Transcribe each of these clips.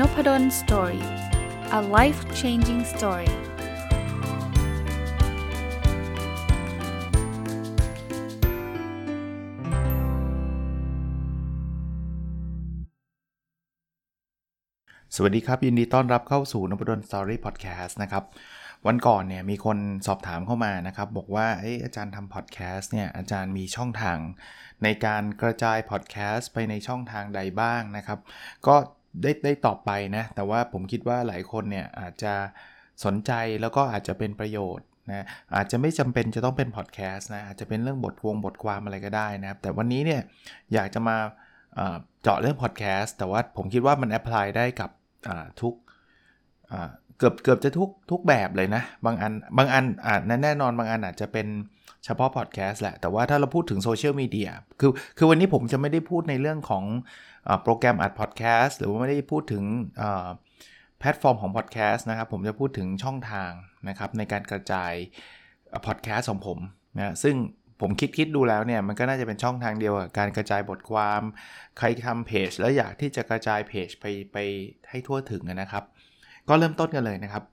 Nopadol Story a life changing story สวัสดีครับ ยินดีต้อนรับเข้าสู่นพดล Story พอดแคสต์นะครับ วันก่อนเนี่ยมีคนสอบถามเข้ามานะครับ บอกว่าออาจารย์ทำพอดแคสต์เนี่ยอาจารย์มีช่องทาง ในการกระจายพอดแคสต์ไปในช่องทางใดบ้างนะครับ ก็ ได้ได้ตอบไปนะ แต่ว่าผมคิดว่าหลายคนเนี่ยอาจจะสนใจแล้วก็อาจจะเป็นประโยชน์นะอาจจะไม่จำเป็นจะต้องเป็นพอดแคสต์นะอาจจะเป็นเรื่องบทวงบทความอะไรก็ได้นะครับ แต่วันนี้เนี่ยอยากจะมาเจาะเรื่องพอดแคสต์แต่ว่าผมคิดว่ามัน apply ได้กับทุกเกือบเกือบจะทุกทุกแบบเลยนะ บางอันบางอันอาจแน่นอนบางอันอาจจะเป็นเฉพาะพอดแคสต์แหละ แต่ว่าถ้าเราพูดถึงโซเชียลมีเดียคือคือวันนี้ผมจะไม่ได้พูดในเรื่องของ โปรแกรมอัดพอดแคสต์หรือว่าไม่ได้พูดถึงแพลตฟอร์มของพอดแคสต์นะครับผมจะพูดถึงช่องทางนะครับในการกระจายพอดแคสต์ของผมนะซึ่งผมคิดคิดดูแล้วเนี่ยมันก็น่าจะเป็นช่องทางเดียวกับการกระจายบทความ ใครทำเพจแล้วอยากที่จะกระจายเพจไปไปให้ทั่วถึงนะครับ ก็เริ่มต้นกันเลยนะครับ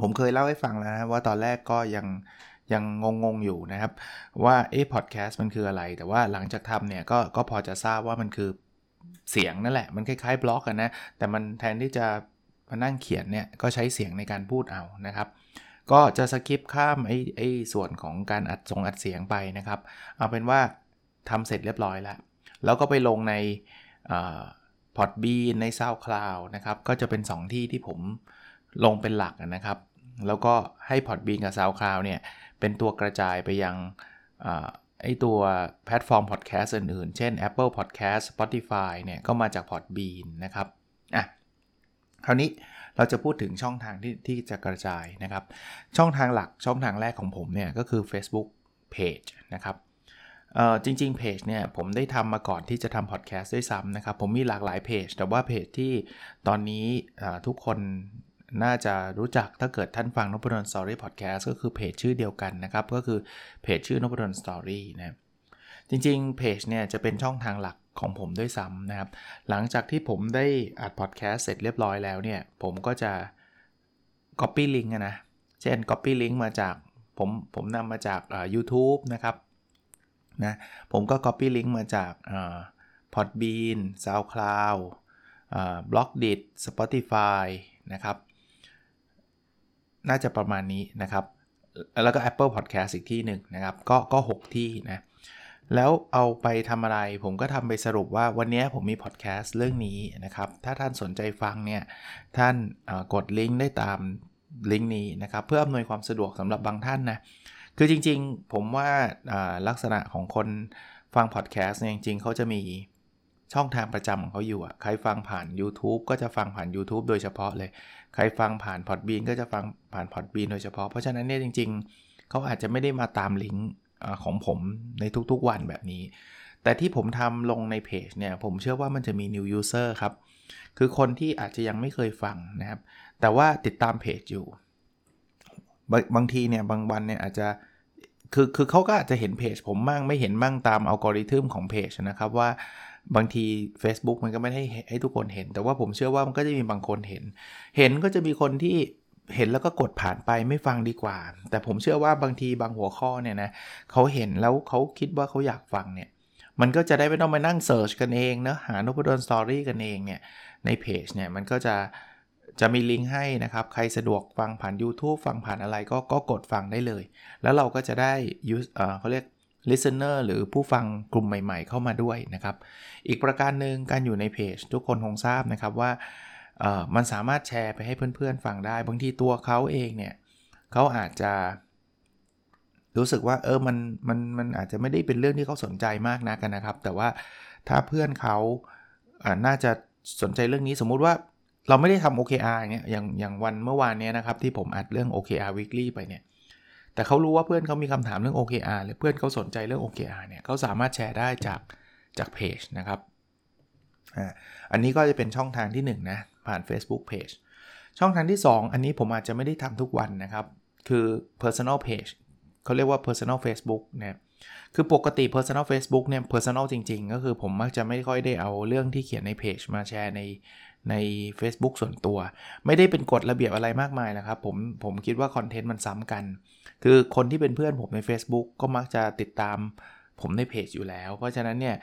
ผมเคยเล่าให้ฟังแล้วนะว่าตอนแรกก็ยังยังงงๆอยู่นะครับ ว่าเอ๊ะพอดแคสต์มันคืออะไร แต่ว่าหลังจากทำเนี่ยก็ก็พอจะทราบว่ามันคือ เสียงนั่นแหละ มันคล้ายๆบล็อกกันนะ แต่มันแทนที่จะมานั่งเขียนเนี่ย ก็ใช้เสียงในการพูดเอานะครับ ก็จะสกิปข้ามไอ้ไอ้ส่วนของการอัดทรงอัดเสียงไปนะครับ เอาเป็นว่าทำเสร็จเรียบร้อยแล้ว แล้วก็ไปลงในพอดบีใน SoundCloud นะครับ ก็จะเป็น 2 ที่ที่ผมลงเป็นหลักนะครับ แล้วก็ให้ Podbean กับ SoundCloud เนี่ย เป็นตัวกระจายไปยัง ไอตัวแพลตฟอร์มพอดแคสต์อื่นๆ เช่น Apple Podcast Spotify เนี่ยก็มาจาก Podbean นะครับอะคราวนี้เราจะพูดถึงช่องทางที่ที่จะกระจายนะครับ ช่องทางหลักช่องทางแรกของผมเนี่ยก็คือ Facebook Page นะครับจริงๆเพจเนี่ยผมได้ทำมาก่อนที่จะทำพอดแคสต์ด้วยซ้ำนะครับ ผมมีหลากหลายเพจแต่ว่าเพจที่ตอนนี้ทุกคน น่าจะรู้จักถ้าเกิดท่านฟังนพดล Story พอดแคสต์ก็คือเพจชื่อเดียวกันนะครับ ก็คือเพจชื่อนพดล Story นะจริง ๆ เพจเนี่ยจะเป็นช่องทางหลักของผมด้วยซ้ำนะครับ หลังจากที่ผมได้อัดพอดแคสต์เสร็จเรียบร้อยแล้วเนี่ย ผมก็จะ Copy Link นะ เช่น Copy Link มาจากผมผมนำมาจาก YouTube นะครับนะผมก็ Copy Link มาจาก Podbean SoundCloud บล็อกดิ Spotify นะครับ น่าจะประมาณนี้นะครับ แล้วก็ Apple Podcast อีกที่หนึ่งนะครับ ก็ก็ 6 ที่นะ แล้วเอาไปทำอะไร ผมก็ทำไปสรุปว่าวันนี้ผมมีพอดแคสต์เรื่องนี้นะครับ ถ้าท่านสนใจฟังเนี่ย ท่านกดลิงก์ได้ตามลิงก์นี้นะครับ เพื่ออำนวยความสะดวกสำหรับบางท่านนะ คือจริงๆ ผมว่าลักษณะของคนฟังพอดแคสต์เนี่ยจริงๆเขาจะมี ช่องทางประจำของเขาอยู่อะ ใครฟังผ่าน YouTube ก็จะฟังผ่าน YouTube โดยเฉพาะเลย ใครฟังผ่านพอดบีนก็จะฟังผ่านพอดบีนโดยเฉพาะ เพราะฉะนั้นเนี่ยจริง ๆ เขาอาจจะไม่ได้มาตามลิงก์ของผมในทุกๆวันแบบนี้ แต่ที่ผมทำลงในเพจเนี่ย ผมเชื่อว่ามันจะมี new user ครับ คือคนที่อาจจะยังไม่เคยฟังนะครับ แต่ว่าติดตามเพจอยู่ บางทีเนี่ยบางวันเนี่ยอาจจะคือคือเขาก็อาจจะเห็นเพจผมบ้างไม่เห็นบ้างตามอัลกอริทึมของเพจนะครับว่า บางที Facebook มันก็ไม่ให้ให้ทุกคนเห็น แต่ว่าผมเชื่อว่ามันก็จะมีบางคนเห็น เห็นก็จะมีคนที่เห็นแล้วก็กดผ่านไปไม่ฟังดีกว่า แต่ผมเชื่อว่าบางทีบางหัวข้อเนี่ยนะเขาเห็นแล้วเขาคิดว่าเขาอยากฟังเนี่ยมันก็จะได้ไม่ต้องมานั่ง search กันเองเนะหานพดล Story กันเองเนี่ยในเพจเนี่ยมันก็จะจะมีลิงก์ให้นะครับ ใครสะดวกฟังผ่าน YouTube ฟังผ่านอะไรก็ก็กดฟังได้เลย แล้วเราก็จะได้ยูเออเขาเรียก listener หรือผู้ฟังกลุ่มใหม่ๆ เข้ามาด้วยนะครับ อีกประการหนึ่งการอยู่ในเพจทุกคนคงทราบนะครับว่ามันสามารถแชร์ไปให้เพื่อนๆฟังได้ บางทีตัวเขาเองเนี่ยเขาอาจจะรู้สึกว่าเออมันมันมันอาจจะไม่ได้เป็นเรื่องที่เขาสนใจมากนักนะครับ แต่ว่าถ้าเพื่อนเขาน่าจะสนใจเรื่องนี้สมมุติว่าเราไม่ได้ทำ OKR เนี่ยอย่างอย่างวันเมื่อวานเนี้นะครับที่ผมอัดเรื่อง OKR weekly ไปเนี่ย แต่เขารู้ว่าเพื่อนเขามีคำถามเรื่อง OKR หรือเพื่อนเขาสนใจเรื่อง OKR เนี่ยเขาสามารถแชร์ได้จากจากเพจนะครับอันนี้ก็จะเป็นช่องทางที่1นนะผ่าน Facebook Page ช่องทางที่ 2 อันนี้ผมอาจจะไม่ได้ทำทุกวันนะครับ คือ personal page เขาเรียกว่า personal Facebook นะคือปกติ personal Facebook เนี่ย personal จริง ๆ ก็คือผมมักจะไม่ค่อยได้เอาเรื่องที่เขียนในเพจมาแชร์ใน ใน Facebook ส่วนตัว ไม่ได้เป็นกฎระเบียบอะไรมากมายนะครับผมผมคิดว่าคอนเทนต์มันซ้ำกัน คือคนที่เป็นเพื่อนผมใน Facebook ก็มักจะติดตามผมในเพจอยู่แล้ว เพราะฉะนั้นเนี่ย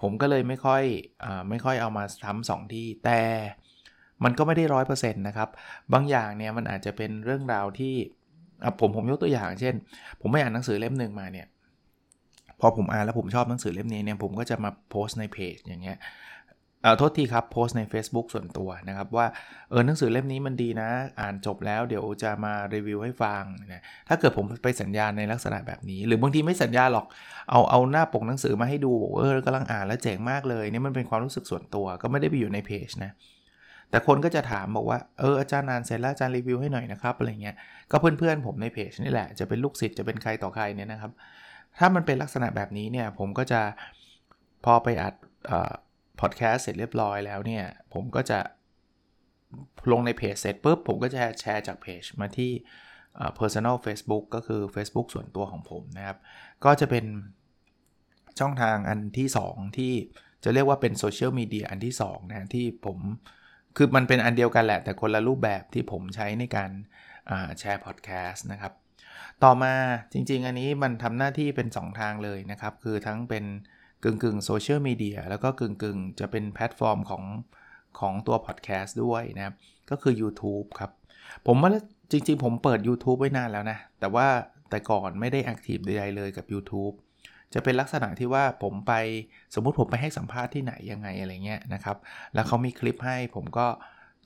ผมก็เลยไม่ค่อยอไม่ค่อยเอามาซ้ำสองที่แต่มันก็ไม่ได้ร้อยเปอร์เซ็นต์นะครับ บางอย่างเนี่ยมันอาจจะเป็นเรื่องราวที่ผมผมยกตัวอย่าง เช่น ผมไม่อ่านหนังสือเล่มหนึ่งมาเนี่ยพอผมอ่านแล้วผมชอบหนังสือเล่มนี้เนี่ยผมก็จะมาโพสต์ในเพจอย่างเงี้ย เออโทษทีครับโพสต์ใน Facebook ส่วนตัวนะครับว่าเออหนังสือเล่มนี้มันดีนะ อ่านจบแล้วเดี๋ยวจะมารีวิวให้ฟังนะถ้าเกิดผมไปสัญญาในลักษณะแบบนี้ หรือบางทีไม่สัญญาหรอกเอาเอาหน้าปกหนังสือมาให้ดูบอกเออกำลังอ่านแล้วเจ๋งมากเลยนี่มันเป็นความรู้สึกส่วนตัวก็ไม่ได้ไปอยู่ในเพจนะแต่คนก็จะถามบอกว่าเอออาจารย์อ่านเสร็จแล้วอาจารย์รีวิวให้หน่อยนะครับอะไรเงี้ยก็เพื่อนๆผมในเพจนี่แหละจะเป็นลูกศิษย์จะเป็นใครต่อใครเนี่ยนะครับ ถ้ามันเป็นลักษณะแบบนี้เนี่ยผมก็จะพอไปอัด พอดแคสต์เสร็จเรียบร้อยแล้วเนี่ย ผมก็จะลงในเพจเสร็จปุ๊บ ผมก็จะแชร์จากเพจมาที่ personal Facebook ก็คือ Facebook ส่วนตัวของผมนะครับ ก็จะเป็นช่องทางอันที่ 2 ที่จะเรียกว่าเป็นโซเชียลมีเดียอันที่2นะที่ผมคือมันเป็นอันเดียวกันแหละ แต่คนละรูปแบบที่ผมใช้ในการแชร์พอดแคสต์นะครับ ต่อมาจริงๆ อันนี้มันทำหน้าที่เป็น 2 ทางเลยนะครับ คือทั้งเป็น กึ่งกึ่งโซเชียลมีเดียแล้วก็กึ่งกึ่งจะเป็นแพลตฟอร์มของของตัวพอดแคสต์ด้วยนะครับ ก็คือ YouTube ครับ ผมว่าจริงๆ ผมเปิด YouTube ไว้นานแล้วนะ แต่ว่าแต่ก่อนไม่ได้ active ใดๆเลยกับ YouTube จะเป็นลักษณะที่ว่าผมไปสมมุติผมไปให้สัมภาษณ์ที่ไหนยังไงอะไรเงี้ยนะครับ แล้วเขามีคลิปให้ผมก็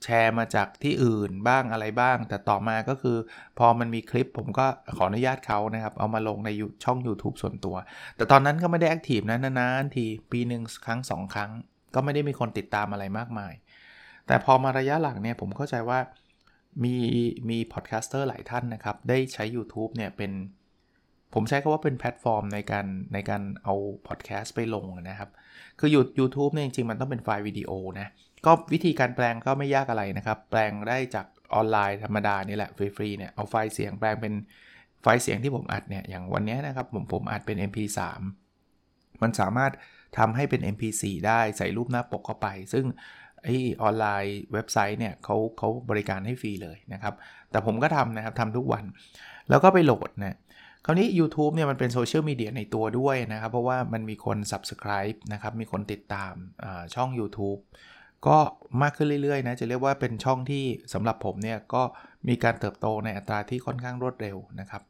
แชร์มาจากที่อื่นบ้างอะไรบ้าง แต่ต่อมาก็คือพอมันมีคลิปผมก็ขออนุญาตเขานะครับ เอามาลงในช่อง YouTube ส่วนตัว แต่ตอนนั้นก็ไม่ได้ active นะนานๆทีปีหนึ่งครั้ง 2 ครั้ง ก็ไม่ได้มีคนติดตามอะไรมากมาย แต่พอมาระยะหลังเนี่ยผมเข้าใจว่ามีมี podcaster หลายท่านนะครับ ได้ใช้ YouTube เนี่ยเป็น ผมใช้คำว่าเป็นแพลตฟอร์มในการในการเอาพอดแคสต์ไปลงนะครับ คือยูยูทูบเนี่ยจริงๆ มันต้องเป็นไฟล์วิดีโอนะ ก็วิธีการแปลงก็ไม่ยากอะไรนะครับ แปลงได้จากออนไลน์ธรรมดานี่แหละฟรีๆเนี่ยเอาไฟล์เสียงแปลงเป็นไฟล์เสียงที่ผมอัดเนี่ยอย่างวันนี้นะครับผมผมอัดเป็น MP3 มันสามารถทำให้เป็น MP4 ได้ใส่รูปหน้าปกเข้าไป ซึ่งไอออนไลน์เว็บไซต์เนี่ยเขาเขาบริการให้ฟรีเลยนะครับ แต่ผมก็ทำนะครับทำทุกวัน แล้วก็ไปโหลดนะคราวนี้ YouTube เนี่ยมันเป็นโซเชียลมีเดียในตัวด้วยนะครับ เพราะว่ามันมีคน Subscribe นะครับ มีคนติดตามช่อง YouTube ก็มากขึ้นเรื่อยๆนะจะเรียกว่าเป็นช่องที่สำหรับผมเนี่ยก็มีการเติบโตในอัตราที่ค่อนข้างรวดเร็วนะครับ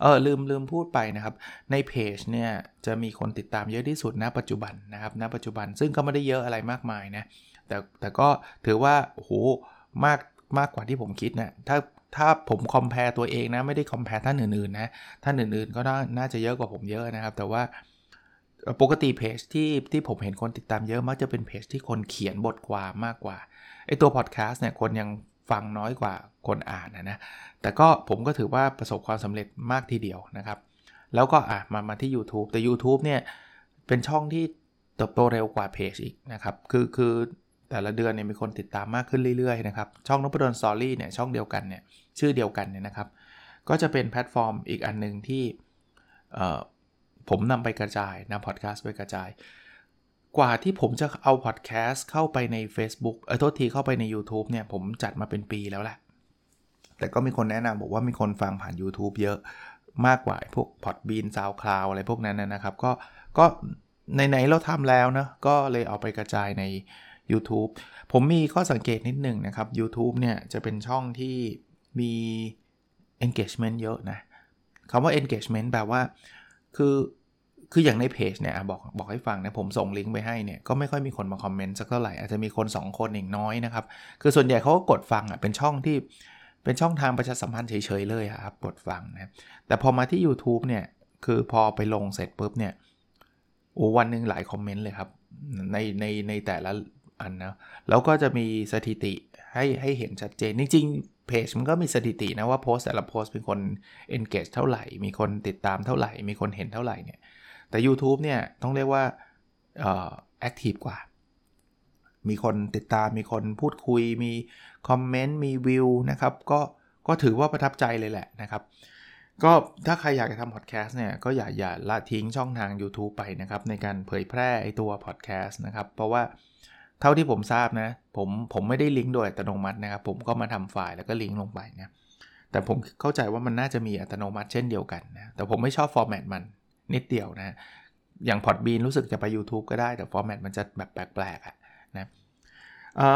เออลืมลืมพูดไปนะครับ ในเพจเนี่ยจะมีคนติดตามเยอะที่สุดณปัจจุบันนะครับณปัจจุบันซึ่งก็ไม่ได้เยอะอะไรมากมายนะแต่แต่ก็ถือว่าโหมากมากกว่าที่ผมคิดนะถ้าถ้าผมคอมเพลตัวเองนะ ไม่ได้คอมเพลท่านอื่นๆนะ ท่านอื่นๆก็น่าจะเยอะกว่าผมเยอะนะครับ แต่ว่า ปกติเพจที่ที่ผมเห็นคนติดตามเยอะมักจะเป็นเพจที่คนเขียนบทความมากกว่าไอตัวพอดแคสต์เนี่ยคนยังฟังน้อยกว่าคนอ่านนะนะแต่ก็ผมก็ถือว่าประสบความสำเร็จมากทีเดียวนะครับ แล้วก็อะมามาที่ YouTube แต่ YouTube เนี่ยเป็นช่องที่เติบโตเร็วกว่าเพจอีกนะครับคือคือแต่ละเดือนเนี่ยมีคนติดตามมากขึ้นเรื่อยๆนะครับช่องนพดล Story เนี่ยช่องเดียวกันเนี่ยชื่อเดียวกันเนี่ยนะครับ ก็จะเป็นแพลตฟอร์มอีกอันหนึ่งที่ ผมนำไปกระจายนำพอดแคสต์ไปกระจาย กว่าที่ผมจะเอาพอดแคสต์เข้าไปใน Facebook เออโทษทีเข้าไปใน YouTube เนี่ย ผมจัดมาเป็นปีแล้วแหละ แต่ก็มีคนแนะนำบอกว่ามีคนฟังผ่าน YouTube เยอะมากกว่าพวกพอดบีนซาวคลาวอะไรพวกนั้นนะครับ ก็ก็ไหนๆเราทำแล้วนะก็เลยเอาไปกระจายใน YouTube ผมมีข้อสังเกตนิดหนึ่งนะครับ YouTube เนี่ยจะเป็นช่องที่มี engagement เยอะนะคำว่า engagement แปลว่า คือคืออย่างในเพจเนี่ยบอกบอกให้ฟังนะผมส่งลิงก์ไปให้เนี่ยก็ไม่ค่อยมีคนมาคอมเมนต์สักเท่าไหร่อาจจะมีคน 2 คนเองน้อยนะครับ คือส่วนใหญ่เขาก็กดฟังอะเป็นช่องที่เป็นช่องทางประชาสัมพันธ์เฉยๆเลยครับกดฟังนะแต่พอมาที่ YouTube เนี่ยคือพอไปลงเสร็จปุ๊บเนี่ยโอ้วันหนึ่งหลายคอมเมนต์เลยครับในในในแต่ละอันนะแล้วก็จะมีสถิติให้ให้เห็นชัดเจนจริง เพจมันก็มีสถิตินะว่าโพสแต่ละโพสเป็นคน engage เท่าไหร่ มีคนติดตามเท่าไหร่ มีคนเห็นเท่าไหร่เนี่ย แต่ YouTube เนี่ยต้องเรียกว่าเอ่อ active กว่า มีคนติดตาม มีคนพูดคุย มีคอมเมนต์ มีวิวนะครับ ก็ ก็ถือว่าประทับใจเลยแหละนะครับ ก็ถ้าใครอยากจะทำพอดแคสต์เนี่ย ก็อย่าอย่าละทิ้งช่องทาง YouTube ไปนะครับ ในการเผยแพร่ไอตัวพอดแคสต์นะครับ เพราะว่า เท่าที่ผมทราบนะ ผมผมไม่ได้ลิงก์โดยอัตโนมัตินะครับ ผมก็มาทำไฟล์แล้วก็ลิงก์ลงไปนะแต่ผมเข้าใจว่ามันน่าจะมีอัตโนมัติเช่นเดียวกันนะ แต่ผมไม่ชอบ format มันนิดเดียวนะ อย่าง Podbean รู้สึกจะไป YouTube ก็ได้ แต่ฟอร์แมตมันจะแบบแปลกๆอะนะ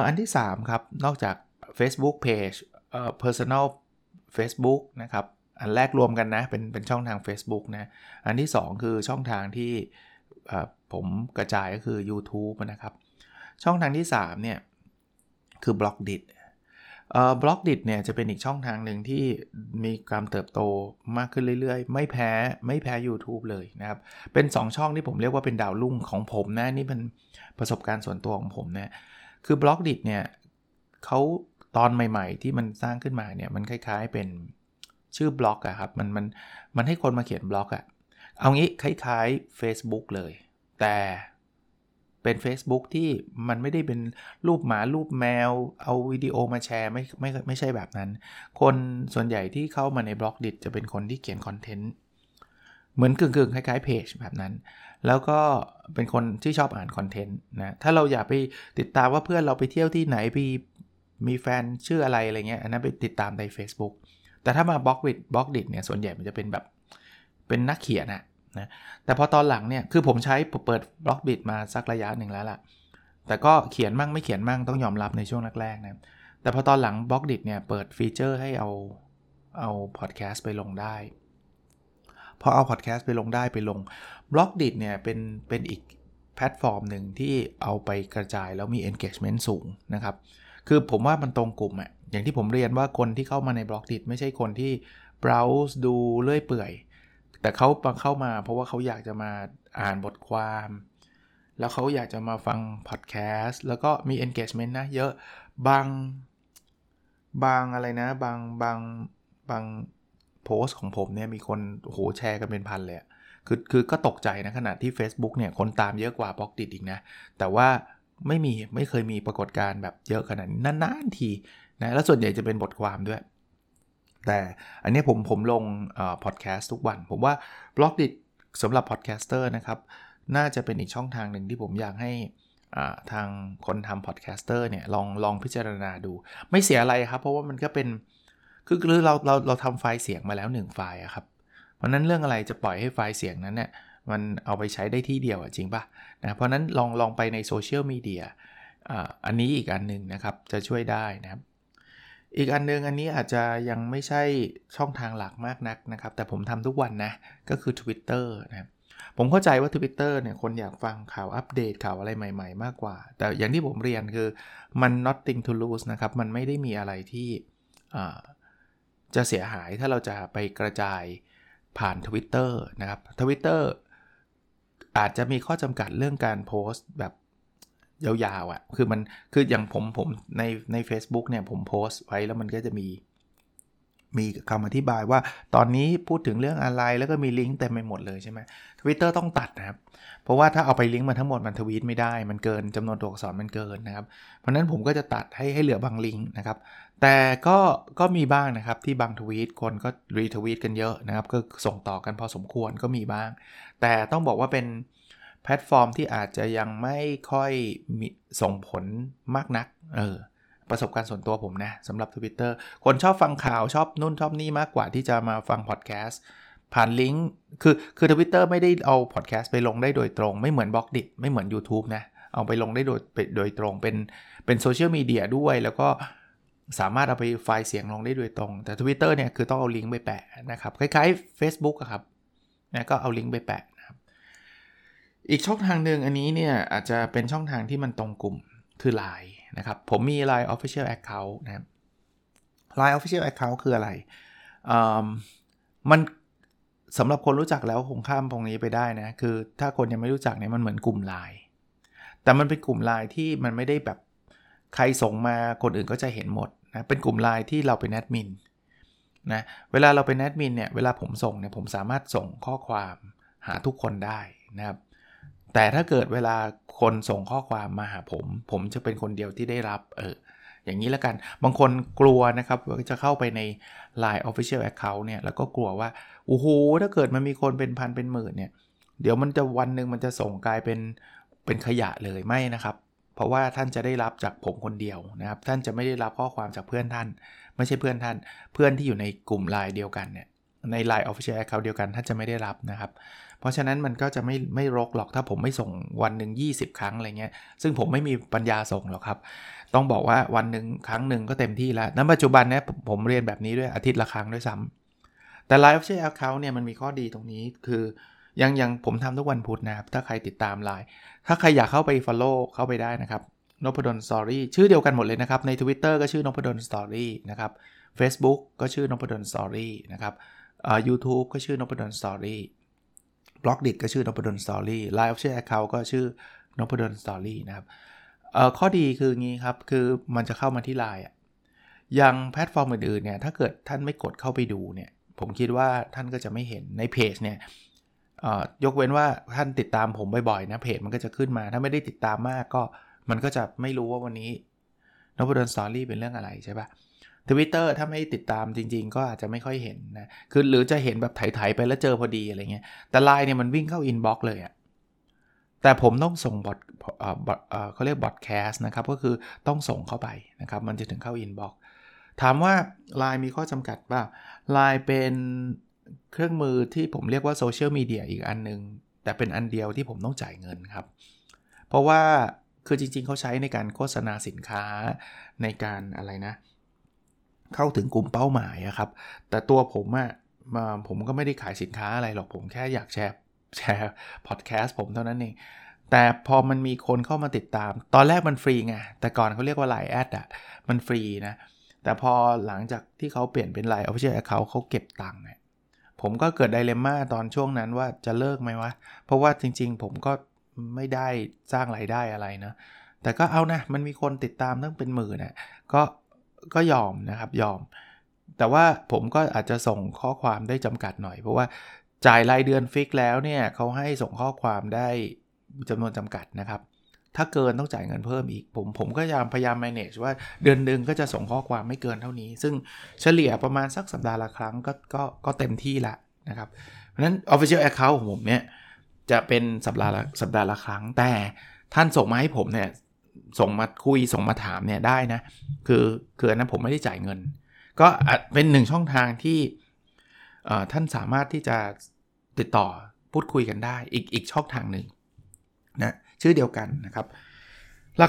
อันที่ 3 ครับ นอกจาก Facebook Page เอ่อ Personal Facebook นะครับ อันแรกรวมกันนะ เป็นเป็นช่องทาง Facebook นะ อันที่ 2 คือช่องทางที่ผมกระจายก็คือ YouTube นะครับ ช่องทางที่3เนี่ยคือ b l o g d i t บล็อกดิเนี่ยจะเป็นอีกช่องทางหนึ่งที่มีการเติบโตมากขึ้นเรื่อยๆ ไม่แพ้ไม่แพ้ YouTube เลยนะครับ เป็น 2 ช่องที่ผมเรียกว่าเป็นดาวรุ่งของผมนะ นี่เป็นประสบการณ์ส่วนตัวของผมนะ คือบล็อกดิเนี่ยเขาตอนใหม่ๆ ที่มันสร้างขึ้นมาเนี่ยมันคล้ายๆเป็นชื่อบล็อกอะครับมันมันมันให้คนมาเขียนบล็อกอะเอางี้คล้ายๆ Facebook เลย แต่ เป็น Facebook ที่มันไม่ได้เป็นรูปหมารูปแมว เอาวิดีโอมาแชร์ไม่ไม่ไม่ใช่แบบนั้น คนส่วนใหญ่ที่เข้ามาใน Blockdit จะเป็นคนที่เขียนคอนเทนต์เหมือนกึ่งๆคล้ายๆเพจแบบนั้น แล้วก็เป็นคนที่ชอบอ่านคอนเทนต์นะ ถ้าเราอยากไปติดตามว่าเพื่อนเราไปเที่ยวที่ไหนไปมีแฟนชื่ออะไรอะไรเงี้ยอันนั้นไปติดตามใน Facebook แต่ถ้ามา Blockdit Blockdit เนี่ยส่วนใหญ่มันจะเป็นแบบเป็นนักเขียนอะ นะแต่พอตอนหลังเนี่ยคือผมใช้เปิด Blockdit มาสักระยะหนึ่งแล้วล่ะ แต่ก็เขียนมั่งไม่เขียนมั่งต้องยอมรับในช่วงแรกๆนะแต่พอตอนหลัง Blockdit เนี่ยเปิดฟีเจอร์ให้เอาเอาพอดแคสต์ไปลงได้ พอเอาพอดแคสต์ไปลงได้ไปลง Blockdit เนี่ยเป็นเป็นอีกแพลตฟอร์มหนึ่งที่เอาไปกระจายแล้วมี engagement สูงนะครับ คือผมว่ามันตรงกลุ่มอะอย่างที่ผมเรียนว่าคนที่เข้ามาใน Blockdit ไม่ใช่คนที่ browse ดูเรื่อยเปื่อย แต่เขาเข้ามาเพราะว่าเขาอยากจะมาอ่านบทความ แล้วเขาอยากจะมาฟังพอดแคสต์แล้วก็มี engagement นะเยอะบางบางอะไรนะ บางบางบางโพสต์ของผมเนี่ยมีคนโหแชร์กันเป็นพันเลยคือคือก็ตกใจนะขนาดที่ Facebook เนี่ยคนตามเยอะกว่า Blockdit อีกนะ แต่ว่าไม่มีไม่เคยมีปรากฏการณ์แบบเยอะขนาดนี้นานๆทีนะแล้วส่วนใหญ่จะเป็นบทความด้วย แต่อันนี้ผมผมลงพอดแคสต์ทุกวัน ผมว่าBlockdit สำหรับ podcaster นะครับ น่าจะเป็นอีกช่องทางหนึ่งที่ผมอยากให้ทางคนทำ podcaster เนี่ยลองลองพิจารณาดู ไม่เสียอะไรครับ เพราะว่ามันก็เป็นคือคือเราเราเราทำไฟล์เสียงมาแล้ว 1 ไฟล์ครับ เพราะนั้นเรื่องอะไรจะปล่อยให้ไฟล์เสียงนั้นเนี่ยมันเอาไปใช้ได้ที่เดียวจริงปะนะเพราะนั้นลองลองไปในโซเชียลมีเดียอันนี้อีกอันหนึ่งนะครับจะช่วยได้นะครับ อีกอันนึงอันนี้อาจจะยังไม่ใช่ช่องทางหลักมากนักนะครับ แต่ผมทำทุกวันนะ ก็คือ Twitter นะครับผมเข้าใจว่า Twitter เนี่ยคนอยากฟังข่าวอัปเดตข่าวอะไรใหม่ๆ มากกว่า แต่อย่างที่ผมเรียนคือมัน nothing to lose นะครับ มันไม่ได้มีอะไรที่จะเสียหายถ้าเราจะไปกระจายผ่าน Twitter นะครับ Twitter อาจจะมีข้อจำกัดเรื่องการโพสต์แบบ ยาวๆอะ่ะ คือมันคืออย่างผมผมในใน a c e b o o k เนี่ยผมโพสต์ไว้แล้วมันก็จะมี มีคำอธิบายว่าตอนนี้พูดถึงเรื่องอะไรแล้วก็มีลิงก์เต็มไปหมดเลยใช่ไหมทวิตเตอร์ต้องตัดนะครับ เพราะว่าถ้าเอาไปลิงก์มาทั้งหมดมันทวีตไม่ได้ มันเกินจำนวนตัวอักษรมันเกินนะครับ เพราะนั้นผมก็จะตัดให้ให้เหลือบางลิงก์นะครับ แต่ก็ก็มีบ้างนะครับที่บางทวีตคนก็รีทวีตกันเยอะนะครับ ก็ส่งต่อกันพอสมควรก็มีบ้าง แต่ต้องบอกว่าเป็น แพลตฟอร์มที่อาจจะยังไม่ค่อยมีส่งผลมากนัก เออ ประสบการณ์ส่วนตัวผมนะสำหรับ Twitter คนชอบฟังข่าวชอบนู่นชอบนี่มากกว่าที่จะมาฟังพอดแคสต์ผ่านลิงก์คือคือทวิตเตอร์ไม่ได้เอาพอดแคสต์ไปลงได้โดยตรง ไม่เหมือน Blockdit ไม่เหมือน YouTube นะ เอาไปลงได้โดยโดยตรงเป็นเป็นโซเชียลมีเดียด้วย แล้วก็สามารถเอาไปไฟล์เสียงลงได้โดยตรง แต่ Twitter เนี่ยคือต้องเอาลิงก์ไปแปะนะครับ คล้ายๆ Facebook อะครับนะก็เอาลิงก์ไปแปะ อีกช่องทางหนึ่งอันนี้เนี่ยอาจจะเป็นช่องทางที่มันตรงกลุ่มคือ Line นะครับ ผมมี Line Official Account นะครับ Line Official Account คืออะไร มันสำหรับคนรู้จักแล้วคงข้ามตรงนี้ไปได้นะ คือถ้าคนยังไม่รู้จักเนี่ยมันเหมือนกลุ่ม Line แต่มันเป็นกลุ่ม Line ที่มันไม่ได้แบบใครส่งมาคนอื่นก็จะเห็นหมดนะ เป็นกลุ่ม Line ที่เราเป็นแอดมินนะ เวลาเราเป็นแอดมินเนี่ย เวลาผมส่งเนี่ยผมสามารถส่งข้อความหาทุกคนได้นะครับ แต่ถ้าเกิดเวลาคนส่งข้อความมาหาผม ผมจะเป็นคนเดียวที่ได้รับเอออย่างนี้แล้วกัน บางคนกลัวนะครับว่าจะเข้าไปใน Line Official Account เนี่ย แล้วก็กลัวว่าโอ้โหถ้าเกิดมันมีคนเป็นพันเป็นหมื่นเนี่ย เดี๋ยวมันจะวันหนึ่งมันจะส่งกลายเป็นเป็นขยะเลยไม่นะครับ เพราะว่าท่านจะได้รับจากผมคนเดียวนะครับ ท่านจะไม่ได้รับข้อความจากเพื่อนท่าน ไม่ใช่เพื่อนท่าน เพื่อนที่อยู่ในกลุ่มไลน์เดียวกันเนี่ย ใน Line Official Account เดียวกันท่านจะไม่ได้รับนะครับ เพราะฉะนั้นมันก็จะไม่ไม่รกหรอกถ้าผมไม่ส่งวันหนึ่ง20 ครั้งอะไรเงี้ย ซึ่งผมไม่มีปัญญาส่งหรอกครับ ต้องบอกว่าวันหนึ่งครั้งหนึ่งก็เต็มที่แล้วณปัจจุบันเนี่ยผมเรียนแบบนี้ด้วยอาทิตย์ละครั้งด้วยซ้ำแต่ Line Official Account เนี่ยมันมีข้อดีตรงนี้คือยังยังผมทำทุกวันพุธนะครับ ถ้าใครติดตามไลน์ถ้าใครอยากเข้าไป follow เข้าไปได้นะครับนพดลสตอรี่ชื่อเดียวกันหมดเลยนะครับ ใน Twitter ก็ชื่อนพดลสตอรี่นะครับ Facebook ก็ชื่อนพดลสตอรี่นะครับ อ่า YouTube ก็ชื่อนพดลสตอรี่ Blockdit ก็ชื่อนพดลสตอรี่ LINE Official Account ก็ชื่อนพดลสตอรี่นะครับเอ่อข้อดีคืองี้ครับ คือมันจะเข้ามาที่ไลน์อะย่างแพลตฟอร์มอื่นๆเนี่ยถ้าเกิดท่านไม่กดเข้าไปดูเนี่ยผมคิดว่าท่านก็จะไม่เห็นในเพจเนี่ยยกเว้นว่าท่านติดตามผมบ่อยๆนะเพจมันก็จะขึ้นมา ถ้าไม่ได้ติดตามมากก็มันก็จะไม่รู้ว่าวันนี้นพดลสตอรี่เป็นเรื่องอะไรใช่ปะ ทวิตเตอร์ถ้าไม่ติดตามจริง ๆ ก็อาจจะไม่ค่อยเห็นนะ คือหรือจะเห็นแบบไถๆไปแล้วเจอพอดีอะไรเงี้ย แต่ไลน์เนี่ยมันวิ่งเข้า inbox เลยอะแต่ผมต้องส่ง broad เขาเรียก broadcast นะครับ ก็คือต้องส่งเข้าไปนะครับ มันจะถึงเข้า inbox ถามว่า Line มีข้อจำกัดป่ะ Line เป็นเครื่องมือที่ผมเรียกว่าโซเชียลมีเดียอีกอันนึง แต่เป็นอันเดียวที่ผมต้องจ่ายเงินครับ เพราะว่าคือจริงๆ เขาใช้ในการโฆษณาสินค้าในการอะไรนะเข้าถึงกลุ่มเป้าหมายครับ แต่ตัวผมอะมาผมก็ไม่ได้ขายสินค้าอะไรหรอกผมแค่อยากแชร์แชร์พอดแคสต์ผมเท่านั้นเองแต่พอมันมีคนเข้ามาติดตาม ตอนแรกมันฟรีไง แต่ก่อนเขาเรียกว่า LINE@ อะมันฟรีนะ แต่พอหลังจากที่เขาเปลี่ยนเป็น LINE Official Account เขาเก็บตังค์เนี่ยผมก็เกิด dilemma ตอนช่วงนั้นว่าจะเลิกไหมวะ เพราะว่าจริงๆ ผมก็ไม่ได้สร้างไรายได้อะไรนะ แต่ก็เอานะ มันมีคนติดตามตั้งเป็นหมื่นนะก็ ก็ยอมนะครับยอม แต่ว่าผมก็อาจจะส่งข้อความได้จำกัดหน่อย เพราะว่าจ่ายรายเดือนฟิกแล้วเนี่ยเขาให้ส่งข้อความได้จำนวนจำกัดนะครับ ถ้าเกินต้องจ่ายเงินเพิ่มอีก ผมผมก็พยายามพยายาม manage ว่าเดือนหนึ่งก็จะส่งข้อความไม่เกินเท่านี้ ซึ่งเฉลี่ยประมาณสักสัปดาห์ละครั้งก็ก็ก็เต็มที่ละนะครับ เพราะฉะนั้น official account ของผมเนี่ยจะเป็นสัปดาห์ละสัปดาห์ละครั้งแต่ท่านส่งมาให้ผมเนี่ย ส่งมาคุยส่งมาถามเนี่ยได้นะคือคืออันนั้นผมไม่ได้จ่ายเงิน ก็เป็นหนึ่งช่องทางที่ท่านสามารถที่จะติดต่อพูดคุยกันได้ อีกอีกช่องทางหนึ่งนะชื่อเดียวกันนะครับ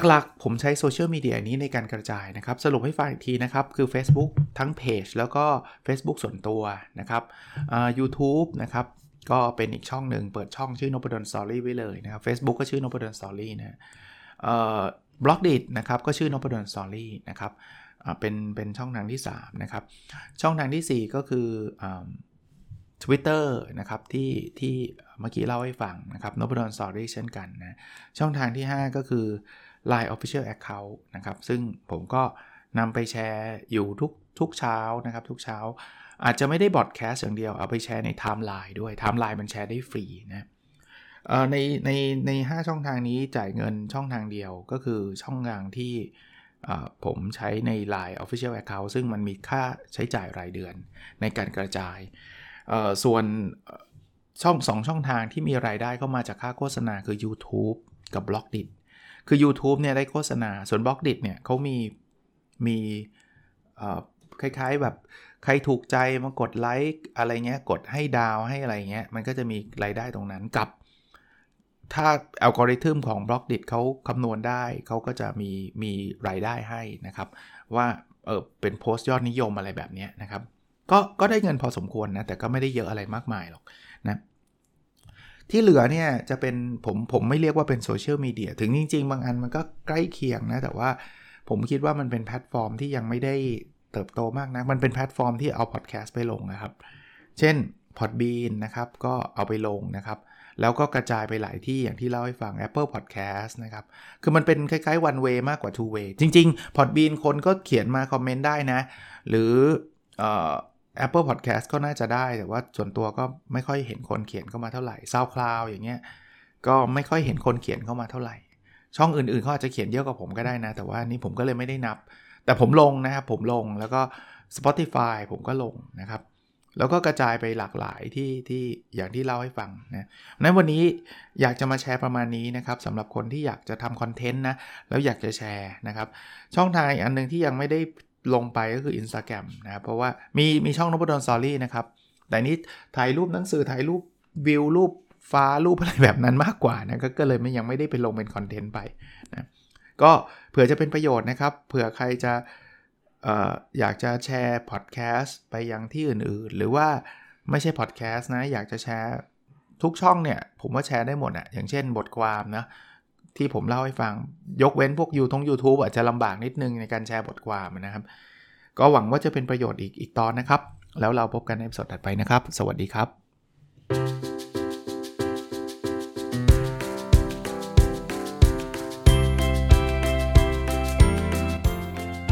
หลักๆ ผมใช้โซเชียลมีเดียนี้ในการกระจายนะครับ สรุปให้ฟังอีกทีนะครับ คือ Facebook ทั้งเพจแล้วก็ Facebook ส่วนตัวนะครับ YouTube นะครับก็เป็นอีกช่องหนึ่งเปิดช่องชื่อนพดลสตอรี่ไว้เลยนะครับ Facebook ก็ชื่อนพดลสตอรี่นะ Blockdit นะครับก็ชื่อนพดลสตอรี่นะครับเป็นเป็นช่องทางที่ 3 นะครับ ช่องทางที่ 4 ก็คือทวิตเตอร์นะครับที่ที่เมื่อกี้เล่าให้ฟังนะครับนพดลสตอรี่เช่นกันนะช่องทางที่ 5 ก็คือ Line Official Account นะครับซึ่งผมก็นำไปแชร์อยู่ทุกทุกเช้านะครับทุกเช้า อาจจะไม่ได้ broadcast อย่างเดียวเอาไปแชร์ในไทม์ไลน์ด้วยไทม์ไลน์มันแชร์ได้ฟรีนะ ในในใน5ช่องทางนี้จ่ายเงินช่องทางเดียวก็คือช่องทางที่ผมใช้ใน Line Official Account ซึ่งมันมีค่าใช้จ่ายรายเดือนในการกระจาย ส่วนช่อง2ช่องทางที่มีรายได้เข้ามาจากค่าโฆษณาคือ YouTube กับ b l o k d i t คือ YouTube เนี่ยได้โฆษณา ส่วน b l o k d i t เนี่ยเขามีมีคล้ายๆแบบใครถูกใจมากดไลค์อะไรเงี้ย กดให้ดาวให้อะไรเงี้ย มันก็จะมีรายได้ตรงนั้นกับ ถ้าอัลกอริทึมของ Blockdit เขาคำนวณได้ เขาก็จะมีมีรายได้ให้นะครับ ว่าเออเป็นโพสต์ยอดนิยมอะไรแบบนี้นะครับ ก็ก็ได้เงินพอสมควรนะ แต่ก็ไม่ได้เยอะอะไรมากมายหรอกนะที่เหลือเนี่ยจะเป็นผมผมไม่เรียกว่าเป็นโซเชียลมีเดียถึงจริง ๆ บางอันมันก็ใกล้เคียงนะ แต่ว่าผมคิดว่ามันเป็นแพลตฟอร์มที่ยังไม่ได้เติบโตมากนะ มันเป็นแพลตฟอร์มที่เอาพอดแคสต์ไปลงนะครับ เช่น Podbean นะครับ ก็เอาไปลงนะครับ แล้วก็กระจายไปหลายที่อย่างที่เล่าให้ฟัง Apple Podcast นะครับ คือมันเป็นคล้ายๆ one way มากกว่า two way จริง ๆ Podbean คนก็เขียนมาคอมเมนต์ได้นะ หรือ Apple Podcast ก็น่าจะได้ แต่ว่าส่วนตัวก็ไม่ค่อยเห็นคนเขียนเข้ามาเท่าไหร่ SoundCloud อย่างเงี้ยก็ไม่ค่อยเห็นคนเขียนเข้ามาเท่าไหร่ ช่องอื่นๆเขาอาจจะเขียนเยอะกว่าผมก็ได้นะ แต่ว่านี่ผมก็เลยไม่ได้นับ แต่ผมลงนะครับผมลงแล้วก็ Spotify ผมก็ลงนะครับ แล้วก็กระจายไปหลากหลายที่ที่อย่างที่เล่าให้ฟังนะนั้นวันนี้อยากจะมาแชร์ประมาณนี้นะครับสำหรับคนที่อยากจะทำคอนเทนต์นะ แล้วอยากจะแชร์นะครับ ช่องทางอีกอันหนึ่งที่ยังไม่ได้ลงไปก็คือ Instagram นะครับ เพราะว่ามีมีช่องนบดอนสอรี่นะครับ แต่นี้ถ่ายรูปหนังสือถ่ายรูปวิวรูปฟ้ารูปอะไรแบบนั้นมากกว่านะก็เลยไม่ยังไม่ได้ไปลงเป็นคอนเทนต์ไปนะก็เผื่อจะเป็นประโยชน์นะครับ เผื่อใครจะ อยากจะแชร์พอดแคสต์ไปยังที่อื่นๆ หรือว่าไม่ใช่พอดแคสต์นะ อยากจะแชร์ทุกช่องเนี่ย ผมว่าแชร์ได้หมดอะอย่างเช่นบทความนะที่ผมเล่าให้ฟังยกเว้นพวกยูทง YouTube อาจจะลำบากนิดนึงในการแชร์บทความนะครับ ก็หวังว่าจะเป็นประโยชน์อีกอีกตอนนะครับ แล้วเราพบกันในสดถัดไปนะครับ สวัสดีครับ